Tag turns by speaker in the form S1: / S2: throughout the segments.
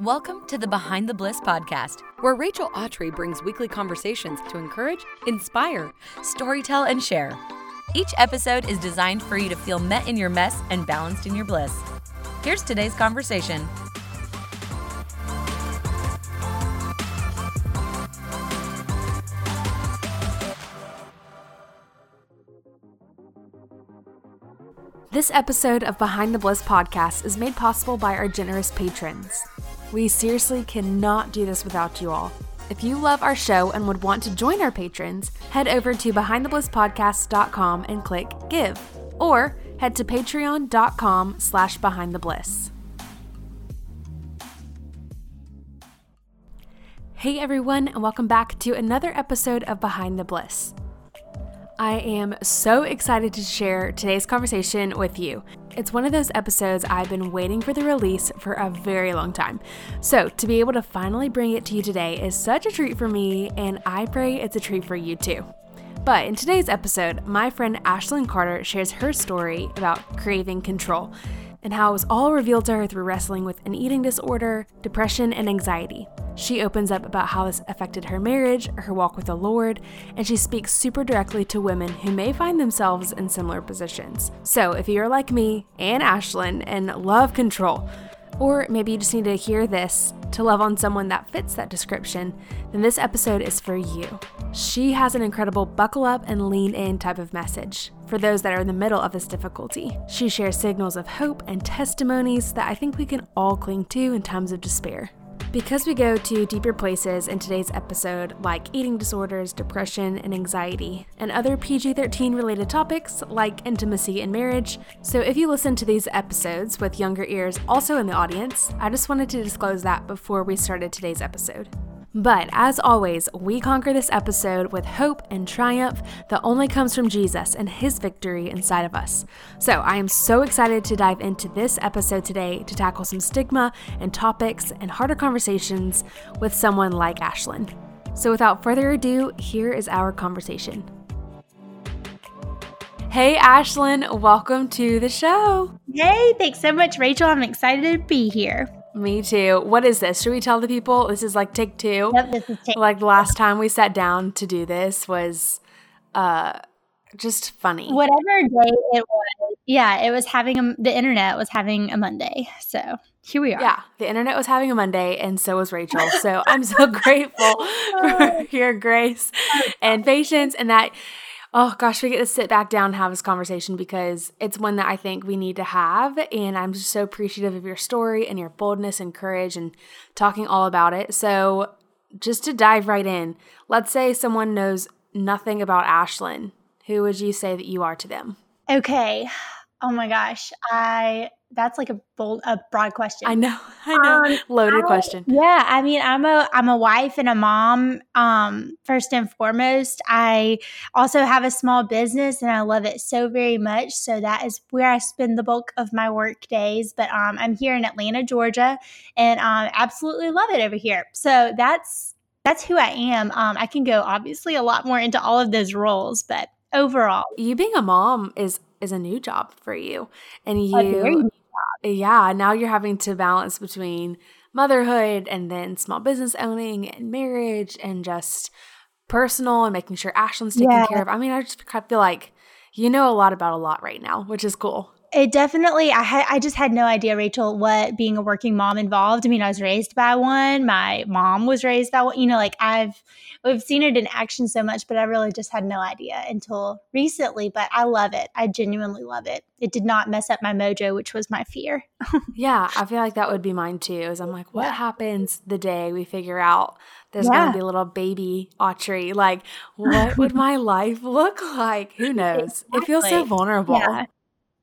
S1: Welcome to the Behind the Bliss podcast, where Rachel Autry brings weekly conversations to encourage, inspire, storytell, and share. Each episode is designed for you to feel met in your mess and balanced in your bliss. Here's today's conversation.
S2: This episode of Behind the Bliss podcast is made possible by our generous patrons. We seriously cannot do this without you all. If you love our show and would want to join our patrons, head over to behindtheblisspodcast.com and click give, or head to patreon.com slash behindthebliss. Hey everyone, and welcome back to another episode of Behind the Bliss. I am so excited to share today's conversation with you. It's one of those episodes I've been waiting for the release for a very long time. So, to be able to finally bring it to you today is such a treat for me, and I pray it's a treat for you too. But in today's episode, my friend Ashlyn Carter shares her story about craving control and how it was all revealed to her through wrestling with an eating disorder, depression, and anxiety. She opens up about how this affected her marriage, her walk with the Lord, and she speaks super directly to women who may find themselves in similar positions. So, if you're like me and Ashlyn and love control, or maybe you just need to hear this to love on someone that fits that description, then this episode is for you. She has an incredible buckle up and lean in type of message for those that are in the middle of this difficulty. She shares signals of hope and testimonies that I think we can all cling to in times of despair. Because we go to deeper places in today's episode, like eating disorders, depression, and anxiety, and other PG 13 related topics like intimacy and marriage. So, if you listen to these episodes with younger ears also in the audience, I just wanted to disclose that before we started today's episode. But as always, we conquer this episode with hope and triumph that only comes from Jesus and his victory inside of us. So I am so excited to dive into this episode today to tackle some stigma and topics and harder conversations with someone like Ashlyn. So without further ado, here is our conversation. Hey, Ashlyn, welcome to the show.
S3: Hey, thanks so much, Rachel. I'm excited to be here.
S2: Me too. What is this? Should we tell the people this is like take two?
S3: Yep, this is take
S2: Like the last time we sat down to do this was uh just funny.
S3: Whatever day it was. Yeah, it was having a, the internet was having a Monday. So here we are.
S2: Yeah, the internet was having a Monday, and so was Rachel. So I'm so grateful for your grace and patience, and that oh gosh, we get to sit back down and have this conversation because it's one that I think we need to have. And I'm just so appreciative of your story and your boldness and courage and talking all about it. So, just to dive right in, let's say someone knows nothing about Ashlyn. Who would you say that you are to them?
S3: Okay. Oh my gosh. I that's like a bold a broad question.
S2: I know. I know. Um, Loaded
S3: I,
S2: question.
S3: Yeah, I mean, I'm a I'm a wife and a mom um first and foremost. I also have a small business and I love it so very much. So that is where I spend the bulk of my work days, but um I'm here in Atlanta, Georgia, and um absolutely love it over here. So that's that's who I am. Um I can go obviously a lot more into all of those roles, but overall,
S2: you being a mom is is a new job for you. And you yeah, now you're having to balance between motherhood and then small business owning and marriage and just personal and making sure Ashlyn's taken yeah. care of. I mean, I just feel like you know a lot about a lot right now, which is cool.
S3: It definitely, I had, I just had no idea, Rachel, what being a working mom involved. I mean, I was raised by one. My mom was raised by one. You know, like I've, we've seen it in action so much, but I really just had no idea until recently. But I love it. I genuinely love it. It did not mess up my mojo, which was my fear.
S2: yeah, I feel like that would be mine too. Is I'm like, what yeah. happens the day we figure out there's yeah. going to be a little baby Autry? Like, what would my life look like? Who knows? Exactly. It feels so vulnerable.
S3: Yeah.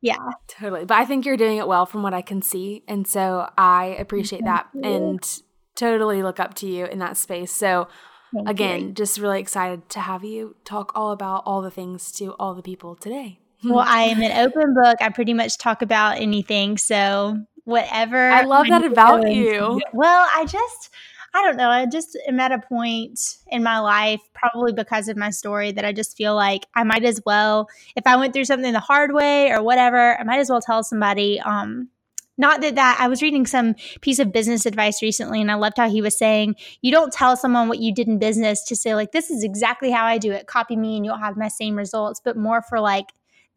S3: Yeah.
S2: Totally. But I think you're doing it well from what I can see. And so I appreciate Thank that you. and totally look up to you in that space. So Thank again, you. just really excited to have you talk all about all the things to all the people today.
S3: Well, I am an open book. I pretty much talk about anything. So whatever.
S2: I love that about you.
S3: Well, I just I don't know. I just am at a point in my life, probably because of my story, that I just feel like I might as well, if I went through something the hard way or whatever, I might as well tell somebody um, not that that I was reading some piece of business advice recently and I loved how he was saying you don't tell someone what you did in business to say like this is exactly how I do it copy me and you'll have my same results but more for like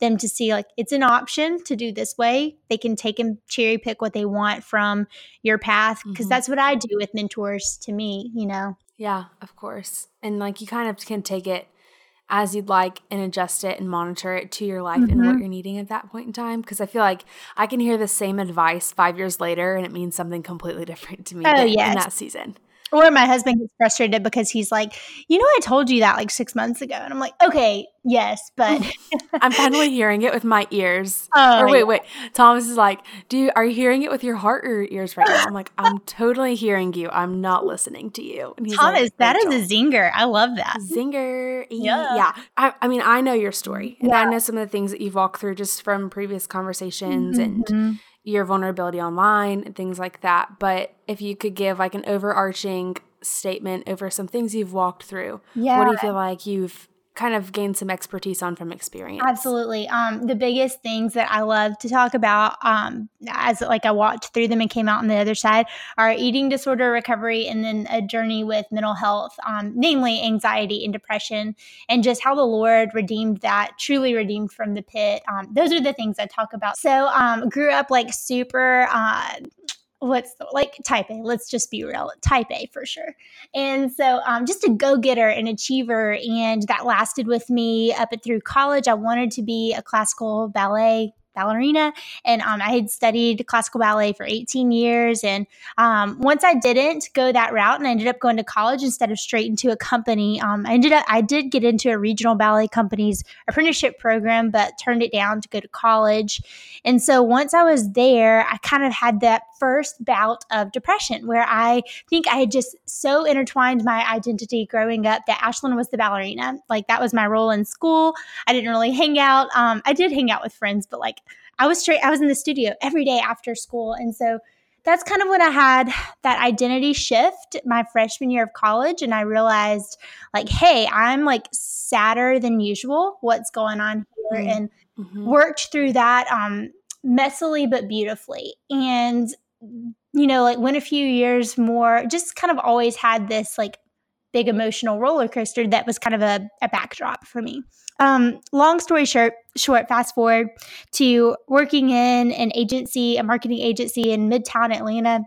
S3: them to see like it's an option to do this way they can take and cherry pick what they want from your path because mm-hmm. that's what I do with mentors to me you know
S2: yeah of course and like you kind of can take it as you'd like and adjust it and monitor it to your life mm-hmm. and what mm-hmm. you're needing at that point in time. Because I feel like I can hear the same advice five years later and it means something completely different to me oh, yes. in that season.
S3: Or my husband gets frustrated because he's like, you know, I told you that like six months ago. And I'm like, okay, yes, but
S2: I'm finally hearing it with my ears. Oh, or wait, yeah. wait. Thomas is like, do you, are you hearing it with your heart or your ears right now? I'm like, I'm totally hearing you. I'm not listening to you.
S3: And he's Thomas, like, that is a zinger. I love that.
S2: Zinger. Yeah. Yeah. I, I mean, I know your story. And yeah. I know some of the things that you've walked through just from previous conversations mm-hmm. and your vulnerability online and things like that. But if you could give like an overarching statement over some things you've walked through, yeah. what do you feel like you've kind of gain some expertise on from experience.
S3: Absolutely. Um, the biggest things that I love to talk about um, as like I walked through them and came out on the other side are eating disorder recovery and then a journey with mental health, um, namely anxiety and depression, and just how the Lord redeemed that, truly redeemed from the pit. Um, those are the things I talk about. So um, grew up like super uh, what's the, like type A. Let's just be real, type A for sure. And so, um, just a go getter, and achiever, and that lasted with me up and through college. I wanted to be a classical ballet ballerina. And um, I had studied classical ballet for 18 years. And um, once I didn't go that route and I ended up going to college instead of straight into a company, um, I ended up, I did get into a regional ballet company's apprenticeship program, but turned it down to go to college. And so once I was there, I kind of had that first bout of depression where I think I had just so intertwined my identity growing up that Ashlyn was the ballerina. Like that was my role in school. I didn't really hang out. Um, I did hang out with friends, but like I was straight, I was in the studio every day after school. And so that's kind of when I had that identity shift my freshman year of college. And I realized, like, hey, I'm like sadder than usual. What's going on here? Mm-hmm. And mm-hmm. worked through that um, messily but beautifully. And, you know, like went a few years more, just kind of always had this like big emotional roller coaster that was kind of a, a backdrop for me. Um, long story short, short, fast forward to working in an agency, a marketing agency in Midtown Atlanta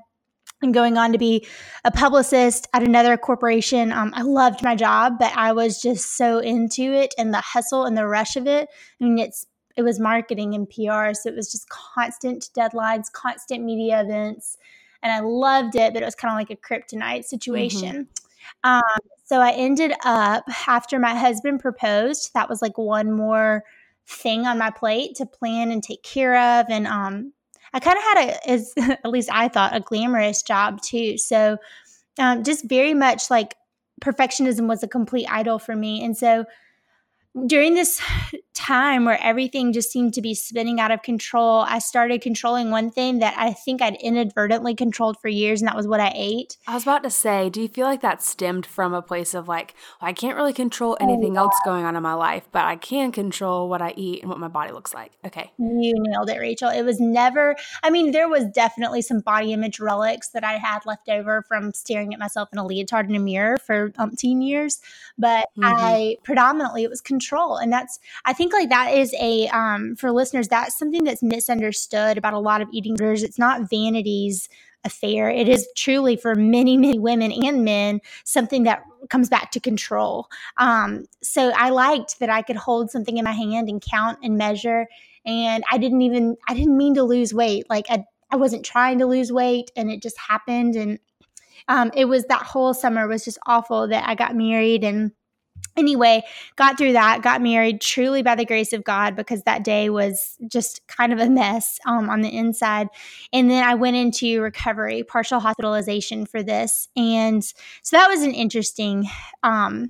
S3: and going on to be a publicist at another corporation. Um, I loved my job, but I was just so into it and the hustle and the rush of it. I mean, it's it was marketing and PR, so it was just constant deadlines, constant media events, and I loved it. But it was kind of like a kryptonite situation. Mm-hmm. Um, so I ended up after my husband proposed, that was like one more thing on my plate to plan and take care of. And um, I kind of had a, as at least I thought, a glamorous job too. So um, just very much like perfectionism was a complete idol for me. And so during this time where everything just seemed to be spinning out of control, I started controlling one thing that I think I'd inadvertently controlled for years, and that was what I ate.
S2: I was about to say, do you feel like that stemmed from a place of like, well, I can't really control oh, anything oh, else going on in my life, but I can control what I eat and what my body looks like? Okay.
S3: You nailed it, Rachel. It was never, I mean, there was definitely some body image relics that I had left over from staring at myself in a leotard in a mirror for umpteen years, but mm-hmm. I predominantly, it was control control. And that's, I think like that is a, um, for listeners, that's something that's misunderstood about a lot of eating disorders. It's not vanity's affair. It is truly for many, many women and men something that comes back to control. Um, so I liked that I could hold something in my hand and count and measure. And I didn't even, I didn't mean to lose weight. Like I, I wasn't trying to lose weight and it just happened. And um, it was that whole summer was just awful that I got married and anyway, got through that, got married truly by the grace of God because that day was just kind of a mess um, on the inside. And then I went into recovery, partial hospitalization for this. And so that was an interesting um,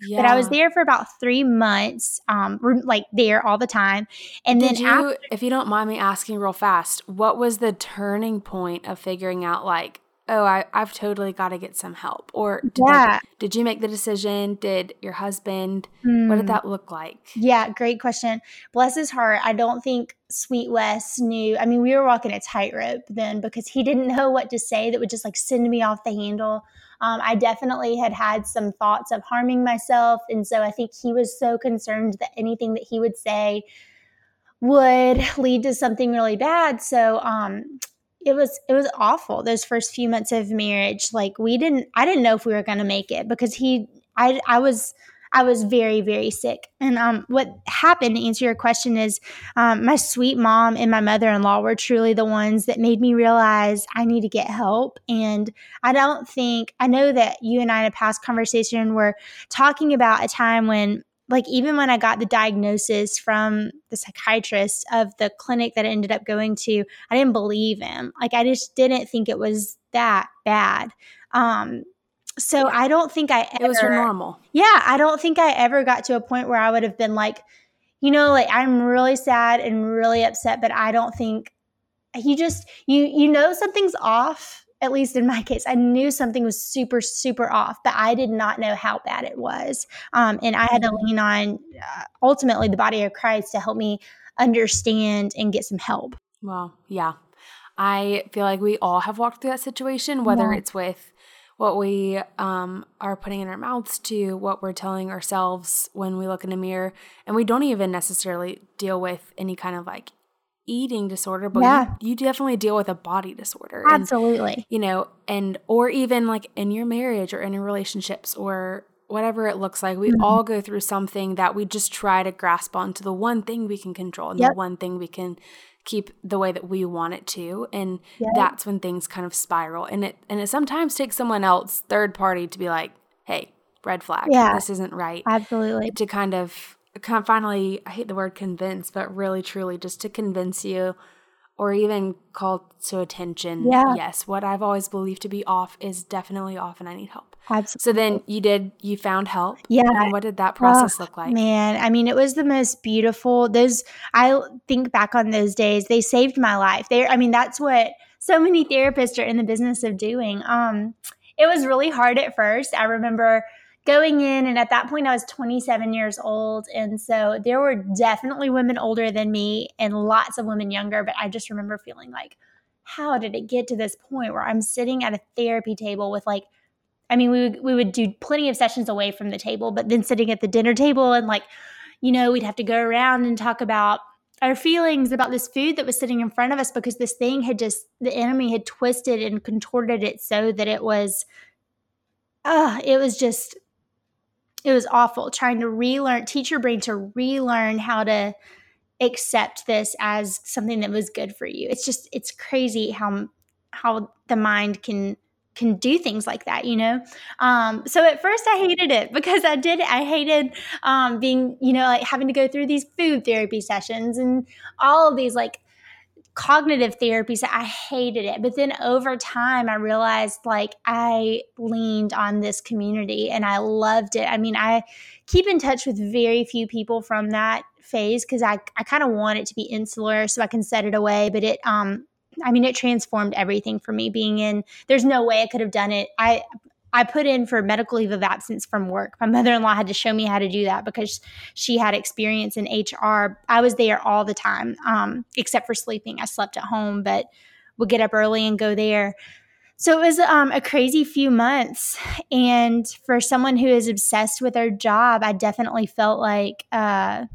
S3: yeah. But I was there for about three months, um, like there all the time. And
S2: Did
S3: then,
S2: you, after- if you don't mind me asking real fast, what was the turning point of figuring out like, oh, I, I've totally got to get some help? Or did,
S3: Yeah.
S2: like, did you make the decision? Did your husband? What
S3: Hmm.
S2: did that look like?
S3: Yeah, great question. Bless his heart. I don't think Sweet Wes knew. I mean, we were walking a tightrope then because he didn't know what to say that would just like send me off the handle. Um, I definitely had had some thoughts of harming myself. And so I think he was so concerned that anything that he would say would lead to something really bad. So, um, it was it was awful those first few months of marriage like we didn't i didn't know if we were going to make it because he i i was I was very, very sick. And um, what happened to answer your question is um, my sweet mom and my mother in law were truly the ones that made me realize I need to get help. And I don't think, I know that you and I in a past conversation were talking about a time when, like, even when I got the diagnosis from the psychiatrist of the clinic that I ended up going to, I didn't believe him. Like, I just didn't think it was that bad. Um, so I don't think I ever,
S2: It was your normal.
S3: yeah, I don't think I ever got to a point where I would have been like, you know, like I'm really sad and really upset, but I don't think you just you you know something's off. At least in my case, I knew something was super super off, but I did not know how bad it was. Um, and I had to lean on uh, ultimately the body of Christ to help me understand and get some help.
S2: Well, yeah. I feel like we all have walked through that situation, whether
S3: Yeah.
S2: it's with what we um, are putting in our mouths to what we're telling ourselves when we look in a mirror. And we don't even necessarily deal with any kind of like eating disorder, but
S3: Yeah.
S2: you, you definitely deal with a body disorder. And,
S3: Absolutely.
S2: you know, and or even like in your marriage or in your relationships or whatever it looks like, we
S3: Mhm.
S2: all go through something that we just try to grasp onto the one thing we can control and
S3: Yep.
S2: the one thing we can keep the way that we want it to and
S3: Yep.
S2: that's when things kind of spiral and it and it sometimes takes someone else third party to be like hey red flag
S3: Yeah.
S2: this isn't right
S3: Absolutely.
S2: to kind of finally i hate the word convince but really truly just to convince you or even call to attention
S3: Yeah.
S2: yes what i've always believed to be off is definitely off and i need help
S3: Absolutely.
S2: so then you did you found help
S3: Yeah.
S2: and what did that process look like
S3: Man, I mean, it was the most beautiful. Those I think back on those days. They saved my life. They, I mean, that's what so many therapists are in the business of doing. Um, it was really hard at first. I remember going in, and at that point, I was 27 years old, and so there were definitely women older than me and lots of women younger. But I just remember feeling like, how did it get to this point where I'm sitting at a therapy table with like I mean, we would, we would do plenty of sessions away from the table, but then sitting at the dinner table and like, you know, we'd have to go around and talk about our feelings about this food that was sitting in front of us because this thing had just the enemy had twisted and contorted it so that it was uh it was just it was awful trying to relearn teach your brain to relearn how to accept this as something that was good for you. It's just it's crazy how how the mind can can do things like that, you know. Um, so at first I hated it because I did I hated um, being you know like having to go through these food therapy sessions and all of these like cognitive therapies i hated it. But then over time i realized like i leaned on this community and i loved it. I mean i keep in touch with very few people from that phase because i, I kind of want it to be insular so i can set it away but it um i mean it transformed everything for me being in. There's no way i could have done it. I I put in for medical leave of absence from work. My mother in law had to show me how to do that because she had experience in HR. I was there all the time, um, except for sleeping. I slept at home, but would get up early and go there. So it was um, a crazy few months. And for someone who is obsessed with their job, I definitely felt like, uh,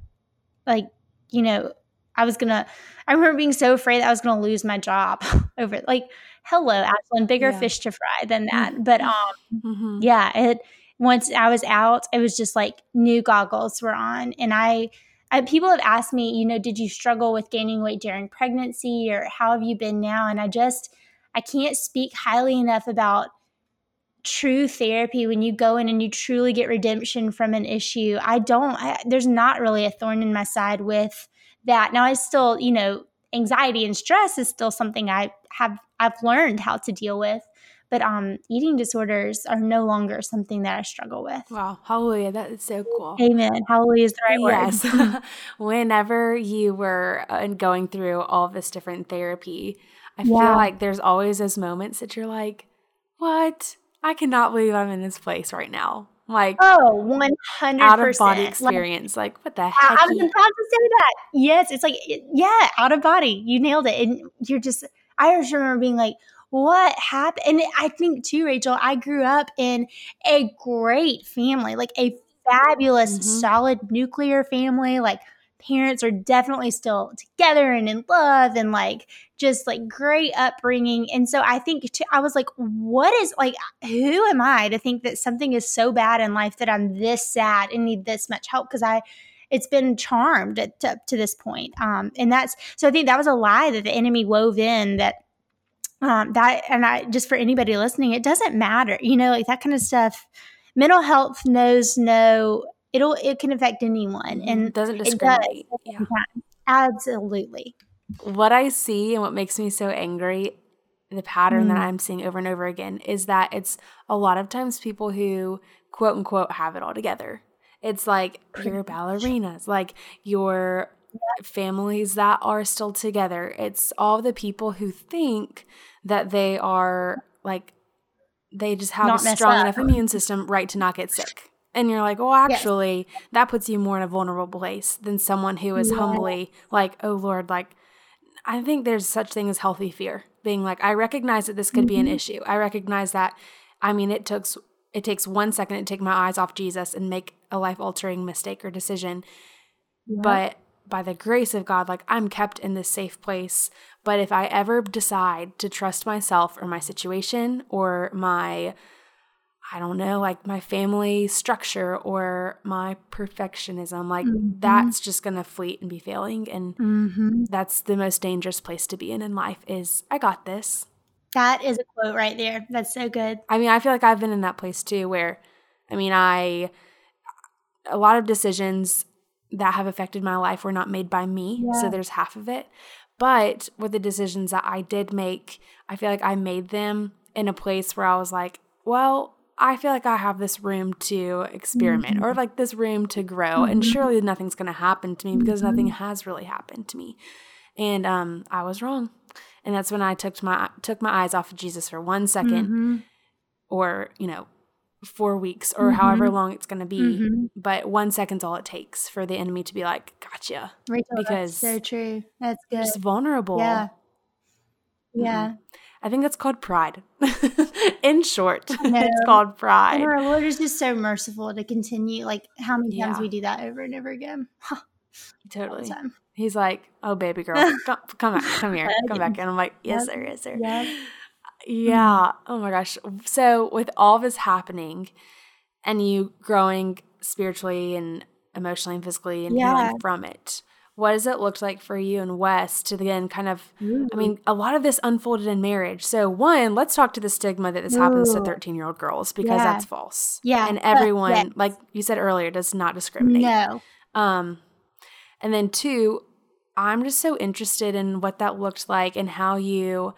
S3: like, you know, I was gonna. I remember being so afraid that I was gonna lose my job over like hello Ashlyn, bigger
S2: Yeah.
S3: fish to fry than that. But um
S2: hmm
S3: yeah, it once I was out, it was just like new goggles were on and I I, people have asked me, you know, did you struggle with gaining weight during pregnancy or how have you been now? And I just, I can't speak highly enough about true therapy when you go in and you truly get redemption from an issue. I don't, I, there's not really a thorn in my side with that. Now, I still, you know, anxiety and stress is still something I have, I've learned how to deal with. But um, eating disorders are no longer something that I struggle with.
S2: wow hallelujah that is so cool
S3: Amen. Hallelujah is the right
S2: yes
S3: word. Yes.
S2: Whenever you were uh, going through all this different therapy i feel
S3: Yeah.
S2: like there's always those moments that you're like what? I cannot believe I'm in this place right now. Like,
S3: oh, 100
S2: out of body experience. Like, like, what the heck?
S3: I, was about to say that. Yes, it's like, yeah, out of body. You nailed it. And you're just, I just remember being like, what happened? And I think too, Rachel, I grew up in a great family, like a fabulous, mm-hmm. solid nuclear family. Like parents are definitely still together and in love and like just like great upbringing. And so I think too, I was like, what is like, who am I to think that something is so bad in life that I'm this sad and need this much help? Because I, it's been charmed to, to this point. Um, and that's so I think that was a lie that the enemy wove in that um, that and I just for anybody listening, it doesn't matter, you know, like that kind of stuff. Mental health knows no it'll it can affect anyone and
S2: it doesn't discriminate. Does. Yeah.
S3: Absolutely.
S2: What I see and what makes me so angry, the pattern mm. that I'm seeing over and over again is that it's a lot of times people who quote unquote have it all together. It's like your ballerinas, like your families that are still together. It's all the people who think that they are like they just have not a strong enough immune system right to not get sick. And you're like, well, actually, yes. that puts you more in a vulnerable place than someone who is yeah. humbly like, oh Lord, like I think there's such thing as healthy fear. Being like, I recognize that this could mm-hmm. be an mm-hmm. issue. I recognize that I mean it took it takes one second to take my eyes off Jesus and make a life altering mistake or decision. Yeah. But by the grace of God, like I'm kept in this safe place. But if I ever decide to trust myself or my situation or my I don't know, like my family structure or my perfectionism, like mm-hmm. that's just going to fleet and be failing. And mm-hmm. that's the most dangerous place to be in in life is I got this.
S3: That is a quote right there. That's so good.
S2: I mean, I feel like I've been in that place too where, I mean, I, a lot of decisions that have affected my life were not made by me. Yeah. So there's half of it. But with the decisions that I did make, I feel like I made them in a place where I was like, well, I feel like I have this room to experiment mm-hmm. or like this room to grow. Mm-hmm. And surely nothing's going to happen to me because mm-hmm. nothing has really happened to me. And um, I was wrong. And that's when I took my took my eyes off of Jesus for one second, mm-hmm. or you know, four weeks or however mm-hmm. long it's going to be. Mm-hmm. But one second's all it takes for the enemy to be like, "Gotcha,"
S3: Rachel, because so true. That's good.
S2: Just vulnerable.
S3: Yeah. Yeah.
S2: I think it's called pride. In short, it's called pride. And
S3: our Lord is just so merciful to continue. Like how many times yeah. we do that over and over again.
S2: totally. He's like, "Oh, baby girl, come, come back, come here, come back," and I'm like, "Yes, yep. sir, yes, sir." Yep. Yeah. Oh my gosh. So with all this happening, and you growing spiritually and emotionally and physically and yeah. healing from it, what does it look like for you and Wes to again kind of Ooh. I mean, a lot of this unfolded in marriage. So one, let's talk to the stigma that this Ooh. happens to 13 year old girls because yeah. that's false.
S3: Yeah.
S2: And everyone, yes. like you said earlier, does not discriminate. No. Um and then two, I'm just so interested in what that looked like and how you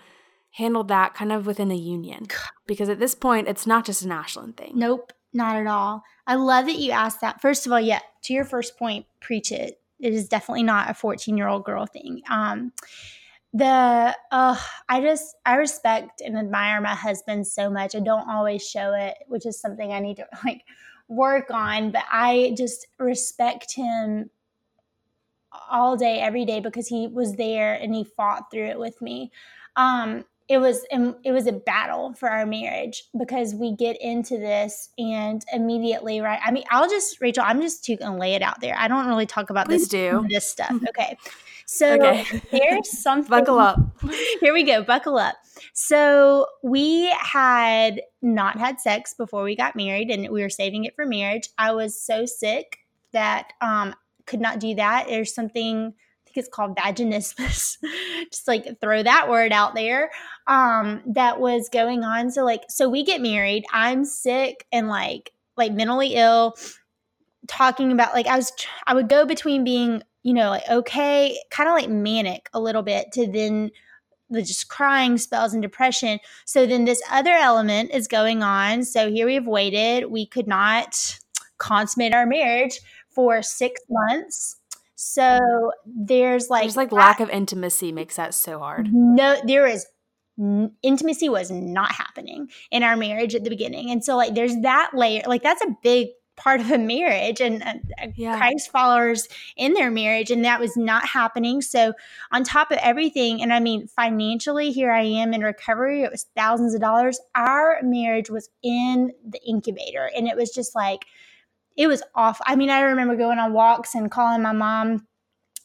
S2: handled that kind of within a union. Because at this point it's not just an Ashlyn thing.
S3: Nope, not at all. I love that you asked that. First of all, yeah, to your first point, preach it it is definitely not a 14 year old girl thing. Um, the uh, I just I respect and admire my husband so much. I don't always show it, which is something I need to like work on. But I just respect him all day, every day because he was there and he fought through it with me. Um, it was it was a battle for our marriage because we get into this and immediately right i mean i'll just rachel i'm just too gonna lay it out there. I don't really talk about
S2: Please
S3: this
S2: do
S3: this stuff okay? So okay. there's something
S2: buckle up.
S3: Here we go buckle up. So we had not had sex before we got married and we were saving it for marriage. I was so sick that um could not do that there's something I think it's called vaginismus. Just like throw that word out there. Um, that was going on. So like, so we get married. I'm sick and like like mentally ill. Talking about like I was, I would go between being you know like okay, kind of like manic a little bit to then the just crying spells and depression. So then this other element is going on. So here we have waited. We could not consummate our marriage for six months. So there's like
S2: there's like lack of intimacy makes that so hard.
S3: No, there is intimacy was not happening in our marriage at the beginning. And so, like, there's that layer, like, that's a big part of a marriage and uh, uh, yeah. Christ followers in their marriage, and that was not happening. So, on top of everything, and I mean, financially, here I am in recovery, it was thousands of dollars. Our marriage was in the incubator, and it was just like, it was off. I mean, I remember going on walks and calling my mom.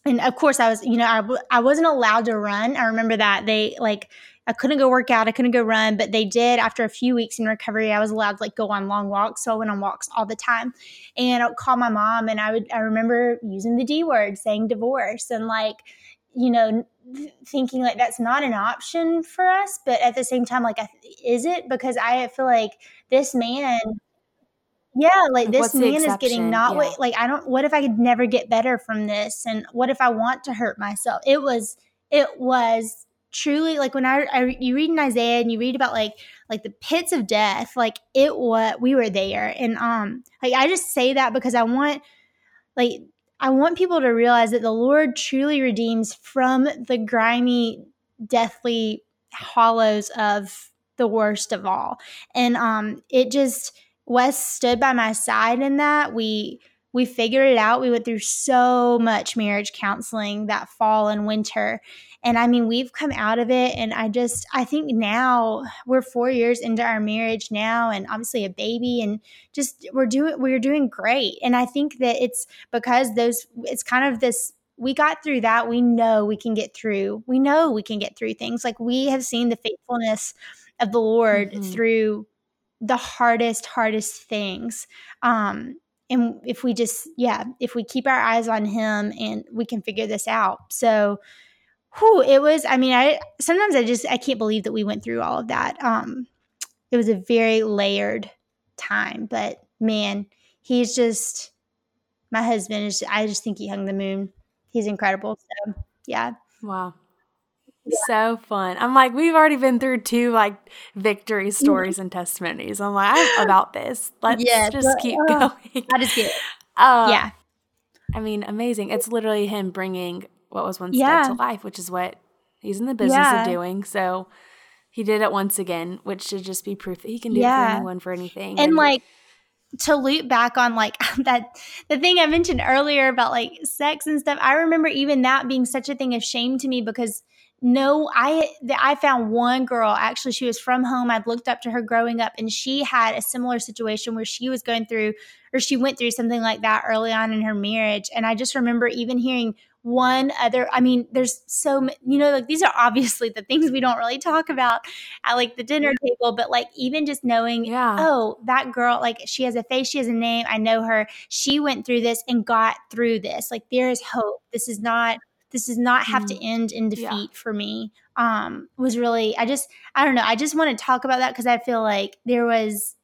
S3: And of course i was you know I wasn't allowed to run. I remember that they like i couldn't go work out. I couldn't go run but they did. After a few weeks in recovery i was allowed to like go on long walks. So i went on walks all the time. And i would call my mom and i would i remember using the d word saying divorce. And like you know thinking like that's not an option for us. But at the same time like is it? Because i feel like this man yeah, like this man is getting not yeah. what like I don't what if I could never get better from this and what if I want to hurt myself? It was it was truly like when I, I you read in Isaiah and you read about like like the pits of death, like it what we were there and um like I just say that because I want like I want people to realize that the Lord truly redeems from the grimy deathly hollows of the worst of all. And um it just Wes stood by my side in that. We we figured it out. We went through so much marriage counseling that fall and winter. And I mean, we've come out of it. And I just, I think now we're four years into our marriage now, and obviously a baby, and just we're doing, we're doing great. And I think that it's because those, it's kind of this, we got through that. We know we can get through, we know we can get through things. Like we have seen the faithfulness of the Lord mm-hmm. through the hardest, hardest things. Um, and if we just, yeah, if we keep our eyes on Him and we can figure this out. So, whew, it was, I mean, I sometimes I just, I can't believe that we went through all of that. Um, it was a very layered time, but man, he's just, my husband is, I just think he hung the moon. He's incredible. So, yeah.
S2: Wow so fun. I'm like, we've already been through two like victory stories and testimonies. I'm like, I'm about this. Let's yes, just keep uh, going.
S3: I just get
S2: uh, yeah. I mean, amazing. It's literally him bringing what was once yeah. dead to life, which is what he's in the business yeah. of doing. So he did it once again, which should just be proof that he can do yeah. it for anyone for anything.
S3: And, and like to loop back on like that the thing I mentioned earlier about like sex and stuff, I remember even that being such a thing of shame to me because no i i found one girl actually she was from home i'd looked up to her growing up and she had a similar situation where she was going through or she went through something like that early on in her marriage and i just remember even hearing one other i mean there's so you know like these are obviously the things we don't really talk about at like the dinner table but like even just knowing yeah. oh that girl like she has a face she has a name i know her she went through this and got through this like there is hope this is not this does not have mm. to end in defeat yeah. for me um was really i just i don't know i just want to talk about that because i feel like there was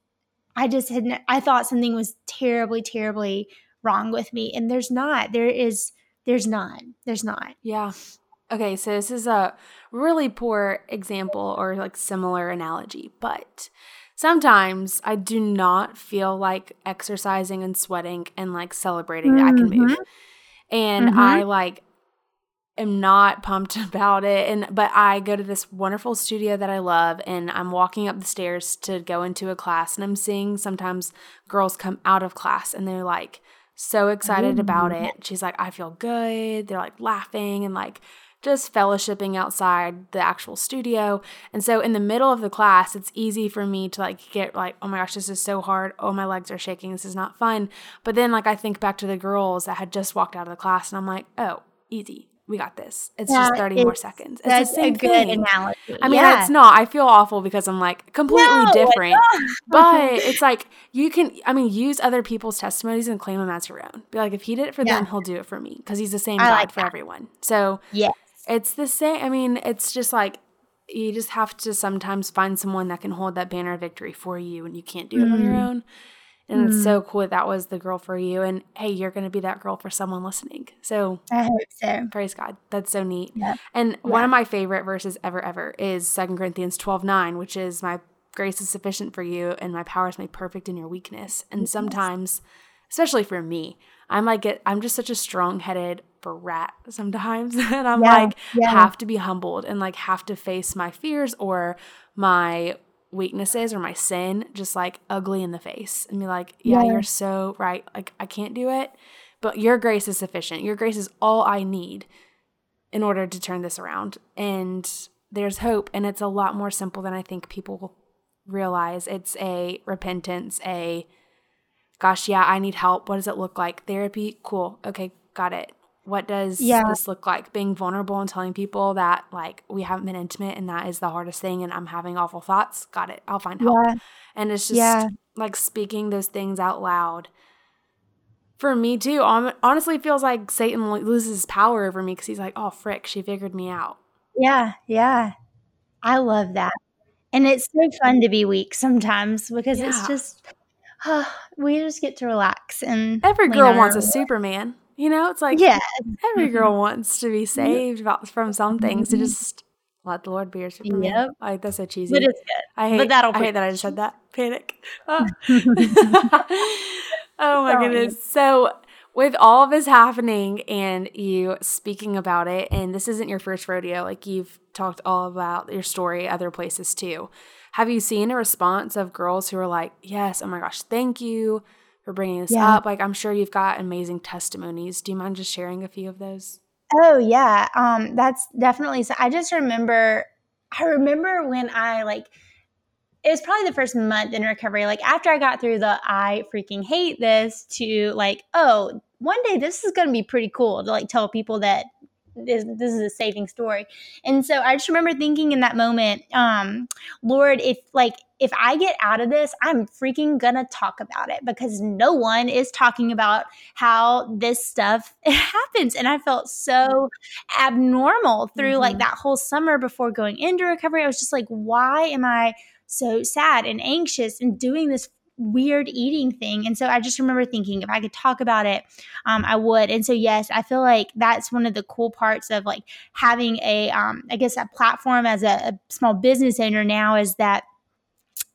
S3: i just had i thought something was terribly terribly wrong with me and there's not there is there's not there's not
S2: yeah okay so this is a really poor example or like similar analogy but sometimes i do not feel like exercising and sweating and like celebrating mm-hmm. that i can move mm-hmm. and mm-hmm. i like am not pumped about it and but I go to this wonderful studio that I love and I'm walking up the stairs to go into a class and I'm seeing sometimes girls come out of class and they're like so excited about it. She's like I feel good. They're like laughing and like just fellowshipping outside the actual studio. And so in the middle of the class, it's easy for me to like get like, oh my gosh, this is so hard. Oh, my legs are shaking. This is not fun. But then like I think back to the girls that had just walked out of the class and I'm like, oh, easy we got this. It's yeah, just 30 more seconds. It's
S3: the same a good thing. analogy.
S2: I mean, yeah. it's not. I feel awful because I'm like completely no, different. but it's like you can, I mean, use other people's testimonies and claim them as your own. Be like, if he did it for yeah. them, he'll do it for me because he's the same I God like for that. everyone. So,
S3: yes.
S2: it's the same. I mean, it's just like you just have to sometimes find someone that can hold that banner of victory for you and you can't do it mm. on your mm-hmm. own. And mm. it's so cool that that was the girl for you. And hey, you're going to be that girl for someone listening. So
S3: I hope so.
S2: Praise God. That's so neat. Yep. And one of my favorite verses ever, ever is Second Corinthians 12 9, which is my grace is sufficient for you and my power is made perfect in your weakness. And sometimes especially for me. I'm like I'm just such a strong-headed brat sometimes and I'm
S3: Yeah,
S2: like
S3: yeah.
S2: have to be humbled and like have to face my fears or my weaknesses or my sin just like ugly in the face and be like, yeah,
S3: Yeah.
S2: you're so right. Like I can't do it, but your grace is sufficient. Your grace is all I need in order to turn this around. And there's hope and it's a lot more simple than I think people realize. It's a repentance, a gosh, yeah, I need help. What does it look like? Therapy, cool. Okay, got it. What does
S3: Yeah.
S2: this look like? Being vulnerable and telling people that like we haven't been intimate and that is the hardest thing and I'm having awful thoughts. Got it. I'll find help.
S3: Yeah.
S2: And it's just
S3: Yeah.
S2: like speaking those things out loud. For me too, honestly feels like Satan lo- loses power over me because he's like, oh frick, she figured me out.
S3: Yeah, yeah. I love that. And it's so fun to be weak sometimes because it's just we just get to relax and
S2: Every girl wants a Superman. You know, it's like
S3: Yeah.
S2: every girl wants to be saved about, from some things to just let the Lord be your Superman.
S3: Yep.
S2: Like that's so cheesy.
S3: But it's good.
S2: I hate,
S3: but that'll
S2: I hate that I just said that. Panic. Ah. oh my
S3: Sorry.
S2: goodness. So with all of this happening and you speaking about it, and this isn't your first rodeo, like you've talked all about your story other places too. Have you seen a response of girls who are like, yes, oh my gosh, thank you for bringing this
S3: Yeah.
S2: up? Like, I'm sure you've got amazing testimonies. Do you mind just sharing a few of those?
S3: Oh yeah, um, that's definitely. So I just remember. I remember when I like. It was probably the first month in recovery. Like after I got through the I freaking hate this to like, oh, one day this is going to be pretty cool to like tell people that this, this is a saving story. And so I just remember thinking in that moment, um, Lord, if like if I get out of this, I'm freaking gonna talk about it because no one is talking about how this stuff happens. And I felt so abnormal through like
S2: Mhm.
S3: that whole summer before going into recovery. I was just like, why am I so sad and anxious and doing this weird eating thing? And so I just remember thinking if I could talk about it, um, I would. And so yes, I feel like that's one of the cool parts of like having a, um, I guess, a platform as a, a small business owner now is that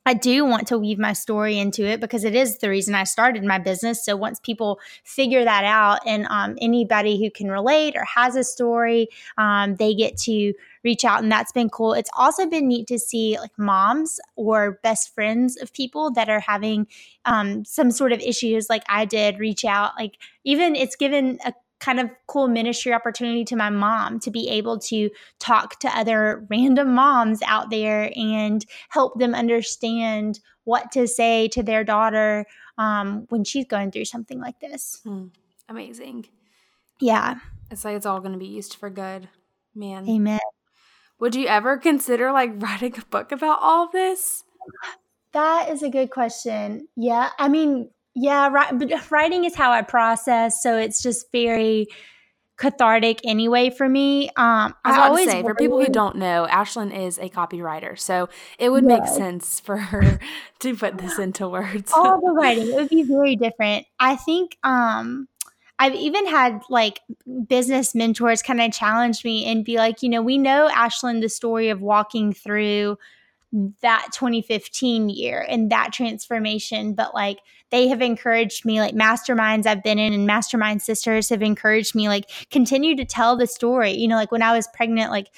S3: I do want to weave my story into it because it is the reason I started my business. So once people figure that out, and um, anybody who can relate or has a story, um, they get to reach out, and that's been cool. It's also been neat to see like moms or best friends of people that are having um, some sort of issues, like I did, reach out. Like even it's given a kind of cool ministry opportunity to my mom to be able to talk to other random moms out there and help them understand what to say to their daughter um, when she's going through something like this.
S2: Hmm. Amazing.
S3: Yeah.
S2: It's like it's all going to be used for good. Man.
S3: Amen.
S2: Would you ever consider like writing a book about all this?
S3: That is a good question. Yeah. I mean, yeah, ri- writing is how I process. So it's just very cathartic anyway for me. Um,
S2: I
S3: I always
S2: say, for people who don't know, Ashlyn is a copywriter, so it would make sense for her to put this into words.
S3: all the writing it would be very different i think um i've even had like business mentors kind of challenge me and be like you know we know ashlyn the story of walking through that 2015 year and that transformation but like they have encouraged me like masterminds i've been in and mastermind sisters have encouraged me like continue to tell the story. You know like when i was pregnant like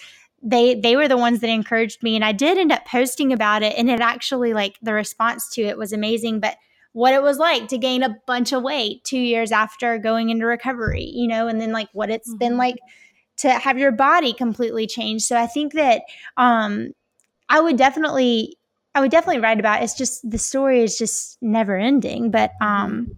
S3: they they were the ones that encouraged me and I did end up posting about it and it actually like the response to it was amazing but what it was like to gain a bunch of weight 2 years after going into recovery you know and then like what it's been
S2: Mhm.
S3: like to have your body completely change so I think that um I would definitely I would definitely write about it. it's just the story is just never ending but um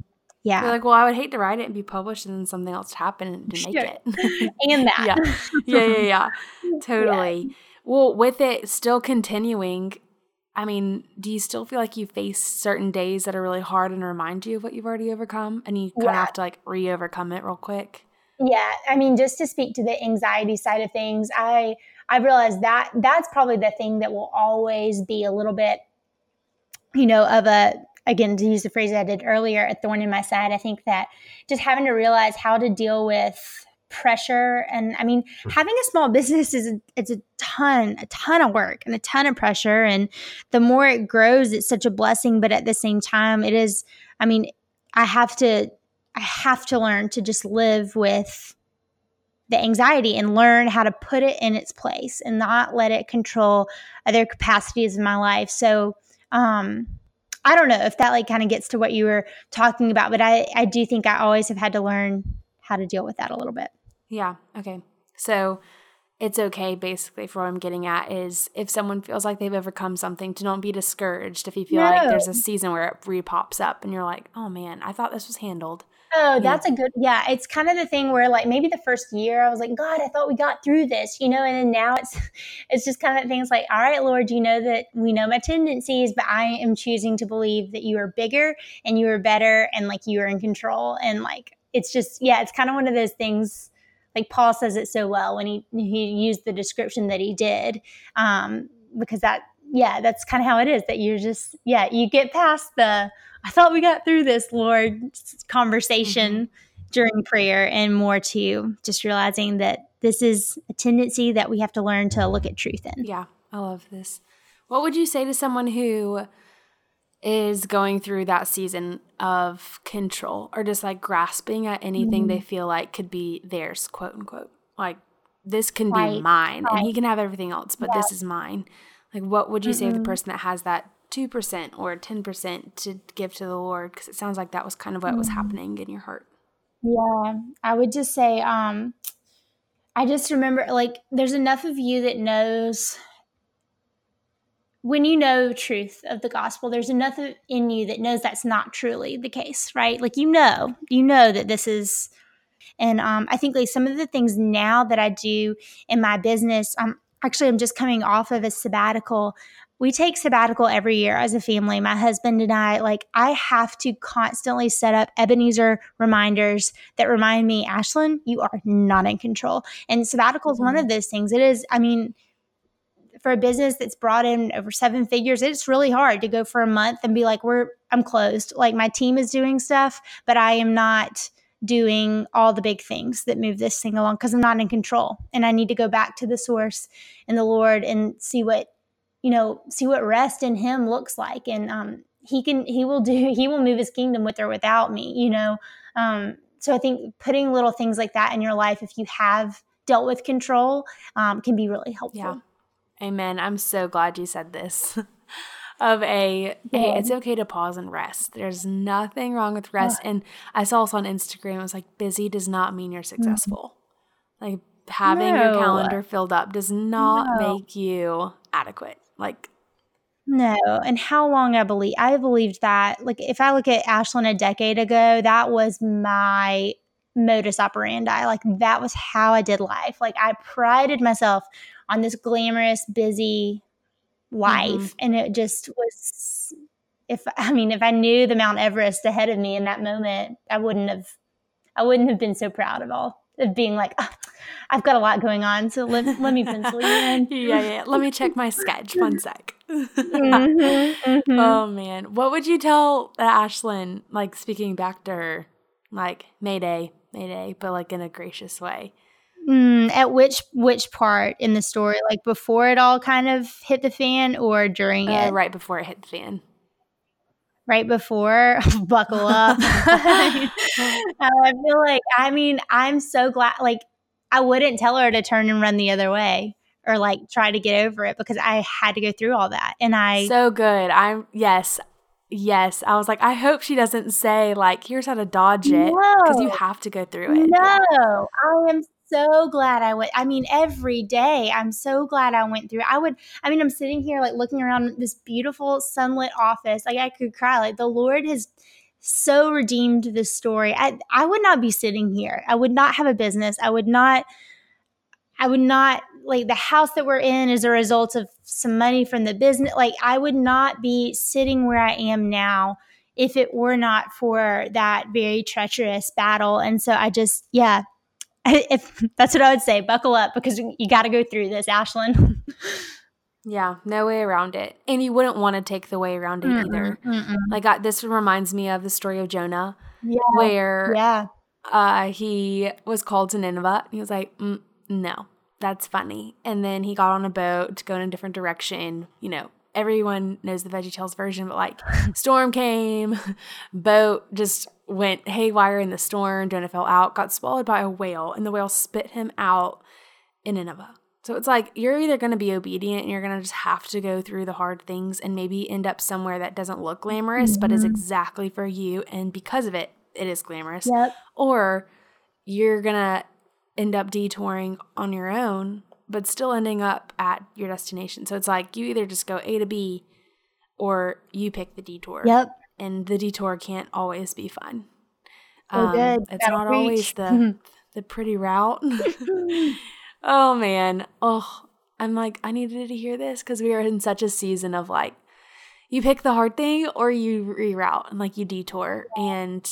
S3: yeah
S2: You're like, well, I would hate to write it and be published and then something else happen and to make it.
S3: and that
S2: yeah. yeah, yeah, yeah. Totally. Well, with it still continuing, I mean, do you still feel like you face certain days that are really hard and remind you of what you've already overcome and you kind of have to like re overcome it real quick?
S3: Yeah, I mean, just to speak to the anxiety side of things, I I realized that that's probably the thing that will always be a little bit, you know, of a again to use the phrase I did earlier, a thorn in my side. I think that just having to realize how to deal with pressure and I mean having a small business is a, it's a ton a ton of work and a ton of pressure and the more it grows it's such a blessing but at the same time it is I mean I have to I have to learn to just live with the anxiety and learn how to put it in its place and not let it control other capacities in my life. So, um, I don't know if that like kind of gets to what you were talking about, but I, I do think I always have had to learn how to deal with that a little bit.
S2: Yeah. Okay. So it's okay basically for what I'm getting at is if someone feels like they've overcome something to don't be discouraged if you feel no. like there's a season where it re-pops up and you're like, oh man, I thought this was handled.
S3: Oh, that's yeah. a good yeah. It's kind of the thing where like maybe the first year I was like, God, I thought we got through this, you know, and then now it's it's just kind of things like, all right, Lord, you know that we know my tendencies, but I am choosing to believe that you are bigger and you are better and like you are in control. And like it's just yeah, it's kind of one of those things like Paul says it so well when he he used the description that he did. Um, because that yeah, that's kind of how it is that you're just yeah, you get past the I thought we got through this, Lord, conversation mm-hmm. during prayer, and more to just realizing that this is a tendency that we have to learn to look at truth in.
S2: Yeah, I love this. What would you say to someone who is going through that season of control or just like grasping at anything mm-hmm. they feel like could be theirs, quote unquote? Like, this can right. be mine, right. and he can have everything else, but yeah. this is mine. Like, what would you mm-hmm. say to the person that has that 2% or 10% to give to the Lord? Because it sounds like that was kind of what mm was happening in your heart.
S3: Yeah, I would just say, um, I just remember like there's enough of you that knows when you know truth of the gospel, there's enough in you that knows that's not truly the case, right? Like you know, you know that this is, and um, I think like some of the things now that I do in my business, um, actually I'm just coming off of a sabbatical we take sabbatical every year as a family. My husband and I, like, I have to constantly set up Ebenezer reminders that remind me, Ashlyn, you are not in control. And sabbatical is mm-hmm. one of those things. It is, I mean, for a business that's brought in over seven figures, it's really hard to go for a month and be like, we're, I'm closed. Like, my team is doing stuff, but I am not doing all the big things that move this thing along because I'm not in control. And I need to go back to the source and the Lord and see what you know, see what rest in him looks like. And um, he can, he will do, he will move his kingdom with or without me, you know. Um, so I think putting little things like that in your life, if you have dealt with control, um, can be really helpful. Yeah.
S2: Amen. I'm so glad you said this. of a yeah. hey, it's okay to pause and rest. There's nothing wrong with rest. Yeah. And I saw this on Instagram. It was like busy does not mean you're mm-hmm. successful. Mm-hmm. Like having no. your calendar filled up does not no. make you adequate. Like,
S3: no. And how long I believe I believed that. Like, if I look at Ashlyn a decade ago, that was my modus operandi. Like, that was how I did life. Like, I prided myself on this glamorous, busy life. Mm-hmm. And it just was, if I mean, if I knew the Mount Everest ahead of me in that moment, I wouldn't have, I wouldn't have been so proud of all of being like, oh, I've got a lot going on, so let, let me pencil you in.
S2: yeah, yeah. Let me check my sketch. One sec. mm-hmm, mm-hmm. Oh man, what would you tell Ashlyn? Like speaking back to her, like Mayday, Mayday, but like in a gracious way.
S3: Mm, at which which part in the story? Like before it all kind of hit the fan, or during uh, it?
S2: Right before it hit the fan.
S3: Right before? Buckle up. I feel like i mean i'm so glad like i wouldn't tell her to turn and run the other way or like try to get over it because i had to go through all that and i
S2: so good. I'm yes yes. I was like i hope she doesn't say like here's how to dodge it because no, you have to go through it.
S3: No. I am so glad I went. I mean, every day, I'm so glad I went through. I would, I mean, I'm sitting here like looking around this beautiful sunlit office. Like I could cry. Like the Lord has so redeemed this story. I, I would not be sitting here. I would not have a business. I would not, I would not like the house that we're in is a result of some money from the business. Like I would not be sitting where I am now if it were not for that very treacherous battle. And so I just, yeah, if that's what I would say, buckle up because you got to go through this, Ashlyn.
S2: yeah, no way around it. And you wouldn't want to take the way around it mm-mm, either. Mm-mm. Like I, this reminds me of the story of Jonah, yeah, where
S3: yeah,
S2: uh, he was called to Nineveh. He was like, mm, no, that's funny. And then he got on a boat to go in a different direction. You know, everyone knows the Veggie Tales version, but like storm came, boat just went haywire in the storm. Jonah fell out, got swallowed by a whale, and the whale spit him out in Nineveh. So it's like you're either going to be obedient and you're going to just have to go through the hard things and maybe end up somewhere that doesn't look glamorous, mm-hmm. but is mm-hmm. exactly for you. And because of it, it is glamorous.
S3: Yep.
S2: Or you're going to end up detouring on your own, but still ending up at your destination. So it's like you either just go A to B or you pick the detour.
S3: Yep.
S2: And the detour can't always be fun.
S3: Oh, um, good.
S2: It's not always the the pretty route. Oh man. Oh, I'm like, I needed to hear this because we are in such a season of like, you pick the hard thing or you reroute and like you detour. And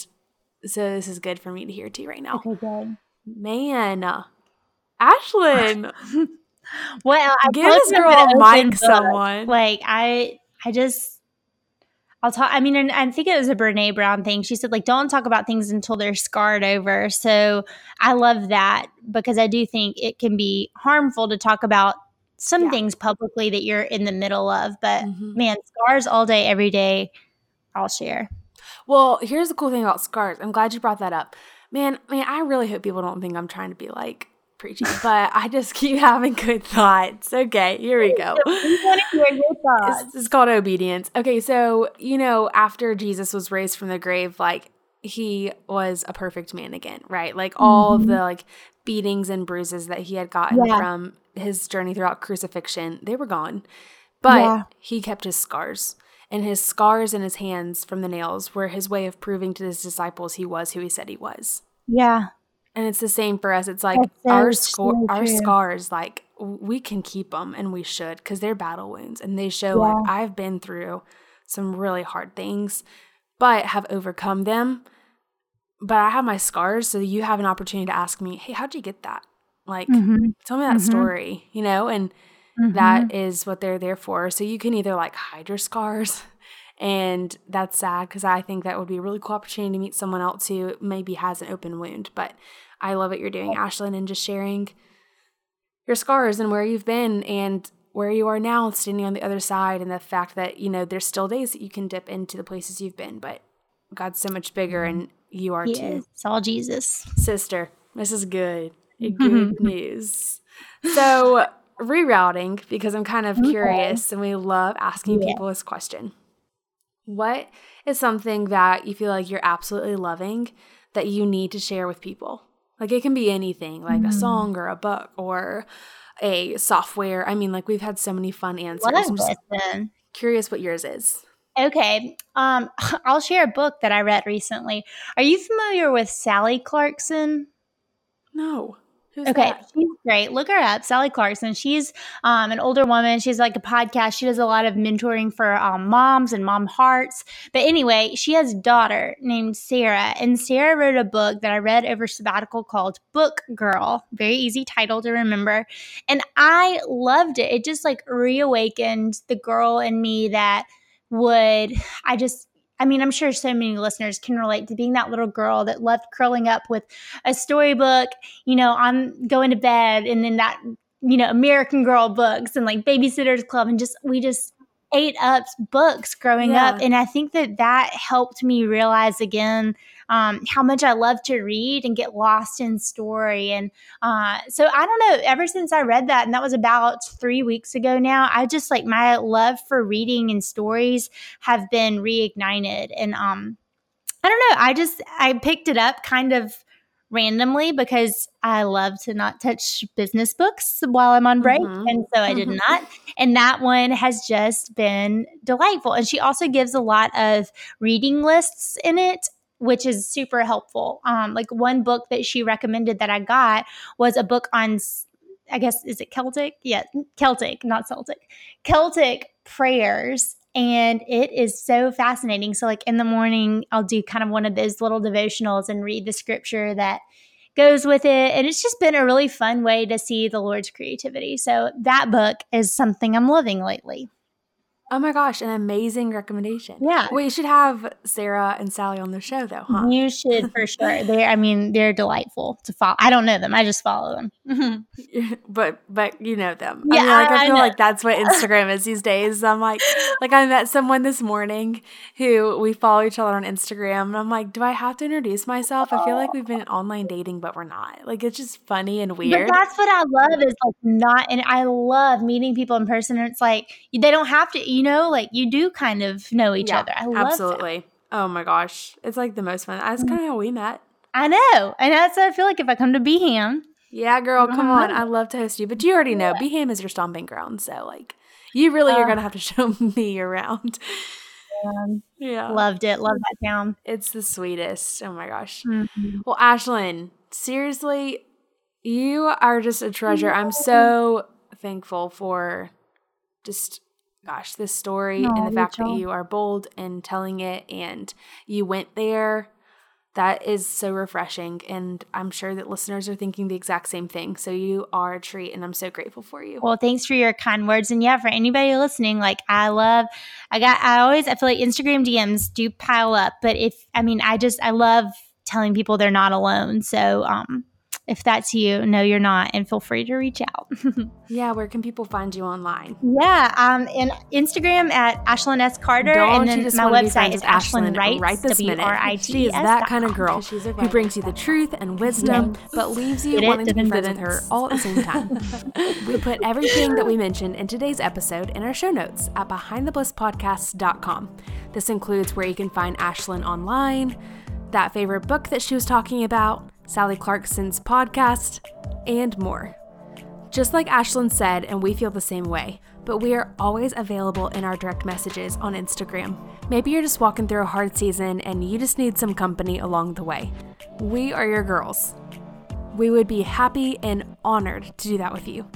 S2: so this is good for me to hear too right now.
S3: Okay, good.
S2: Man, Ashlyn.
S3: well, I
S2: give this girl mic, someone.
S3: Like I, I just I'll talk. I mean, and I think it was a Brene Brown thing. She said, like, don't talk about things until they're scarred over. So I love that because I do think it can be harmful to talk about some yeah. things publicly that you're in the middle of. But mm-hmm. man, scars all day, every day, I'll share.
S2: Well, here's the cool thing about scars. I'm glad you brought that up. Man, man, I really hope people don't think I'm trying to be like preaching, but I just keep having good thoughts. Okay, here we go. It's, it's called obedience. Okay, so, you know, after Jesus was raised from the grave, like, he was a perfect man again, right? Like all mm-hmm. of the like beatings and bruises that he had gotten yeah. from his journey throughout crucifixion, they were gone. But yeah. he kept his scars. And his scars in his hands from the nails were his way of proving to his disciples he was who he said he was.
S3: Yeah.
S2: And it's the same for us. It's like our score, our scars, like we can keep them and we should because they're battle wounds and they show yeah. like I've been through some really hard things, but have overcome them. But I have my scars, so you have an opportunity to ask me, "Hey, how'd you get that? Like, mm-hmm. tell me that mm-hmm. story." You know, and mm-hmm. that is what they're there for. So you can either like hide your scars and that's sad because I think that would be a really cool opportunity to meet someone else who maybe has an open wound. But I love what you're doing, Ashlyn, and just sharing your scars and where you've been and where you are now, standing on the other side, and the fact that, you know, there's still days that you can dip into the places you've been, but God's so much bigger and you are too.
S3: It's all Jesus.
S2: Sister, this is good. Good news. So, rerouting, because I'm kind of okay. curious and we love asking yeah. people this question. What is something that you feel like you're absolutely loving that you need to share with people? Like it can be anything, like mm. a song or a book or a software. I mean, like we've had so many fun answers. What I'm just curious what yours is.
S3: Okay. Um, I'll share a book that I read recently. Are you familiar with Sally Clarkson?
S2: No.
S3: Who's okay, that? she's great. Look her up, Sally Clarkson. She's um, an older woman. She's like a podcast. She does a lot of mentoring for um, moms and mom hearts. But anyway, she has a daughter named Sarah, and Sarah wrote a book that I read over sabbatical called Book Girl. Very easy title to remember, and I loved it. It just like reawakened the girl in me that would I just I mean, I'm sure so many listeners can relate to being that little girl that loved curling up with a storybook, you know, on going to bed and then that, you know, American Girl books and like Babysitter's Club and just, we just ate up books growing yeah. up. And I think that that helped me realize again um, how much I love to read and get lost in story. And uh, so I don't know, ever since I read that, and that was about three weeks ago now, I just like my love for reading and stories have been reignited. And um, I don't know, I just, I picked it up kind of randomly because I love to not touch business books while I'm on break. Mm-hmm. And so I did mm-hmm. not. And that one has just been delightful. And she also gives a lot of reading lists in it which is super helpful. Um, like one book that she recommended that I got was a book on, I guess, is it Celtic? Yeah, Celtic, not Celtic. Celtic prayers. And it is so fascinating. So, like in the morning, I'll do kind of one of those little devotionals and read the scripture that goes with it. And it's just been a really fun way to see the Lord's creativity. So, that book is something I'm loving lately.
S2: Oh my gosh, an amazing recommendation.
S3: Yeah.
S2: We should have Sarah and Sally on the show though, huh?
S3: You should for sure. They I mean, they're delightful to follow. I don't know them. I just follow them.
S2: but but you know them.
S3: Yeah,
S2: I mean, like I,
S3: I
S2: feel
S3: know.
S2: like that's what Instagram is these days. I'm like like I met someone this morning who we follow each other on Instagram and I'm like, do I have to introduce myself? I feel like we've been online dating, but we're not. Like it's just funny and weird.
S3: But that's what I love is like not, and I love meeting people in person. And it's like they don't have to, you know, like you do kind of know each
S2: Yeah,
S3: other. I love that.
S2: Absolutely. Oh my gosh. It's like the most fun. That's
S3: Mm.
S2: kind of how we met.
S3: I know, and that's I feel like if I come to Beham,
S2: Yeah, girl, come on. I'd love to host you. But you already know Beham is your stomping ground. So, like, you really are
S3: Uh.
S2: going to have to show me around.
S3: um,
S2: Yeah.
S3: loved it, love that town.
S2: It's the sweetest. Oh my gosh.
S3: Mhm.
S2: Well, Ashlyn, seriously, you are just a treasure. I'm so thankful for just, gosh, this story and the fact that you are bold in telling it and you went there. That is so refreshing. And I'm sure that listeners are thinking the exact same thing. So you are a treat, and I'm so grateful for you.
S3: Well, thanks for your kind words, and yeah, for anybody listening, like I love, I got, I always, I feel like Instagram DMs do pile up, but if I mean, I just, I love telling people they're not alone. So, um, if that's you, no, you're not, and feel free to reach out.
S2: Yeah, where can people find you online?
S3: Yeah, um, and Instagram at Ashlyn S Carter,
S2: Don't
S3: and then my website is
S2: Ashlyn
S3: Writes,
S2: right this minute?
S3: W-R-I-T-E-S
S2: She is that kind of girl who brings you the truth and wisdom, but leaves you
S3: it,
S2: wanting to be friends with her all at the same time. we put everything that we mentioned in today's episode in our show notes at behindtheblisspodcast.com. This includes where you can find Ashlyn online, that favorite book that she was talking about, Sally Clarkson's podcast, and more. Just like Ashlyn said, and we feel the same way, but we are always available in our direct messages on Instagram. Maybe you're just walking through a hard season and you just need some company along the way. We are your girls. We would be happy and honored to do that with you.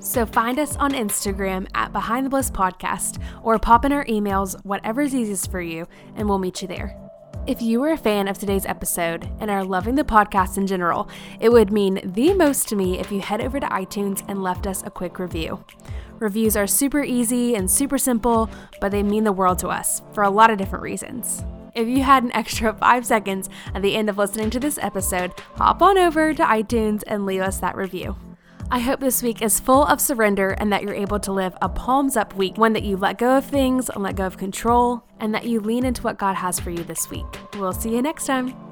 S2: So find us on Instagram at Behind the Bliss Podcast or pop in our emails, whatever's easiest for you, and we'll meet you there. If you were a fan of today's episode and are loving the podcast in general, it would mean the most to me if you head over to iTunes and left us a quick review. Reviews are super easy and super simple, but they mean the world to us for a lot of different reasons. If you had an extra five seconds at the end of listening to this episode, hop on over to iTunes and leave us that review. I hope this week is full of surrender and that you're able to live a palms up week, one that you let go of things and let go of control, and that you lean into what God has for you this week. We'll see you next time.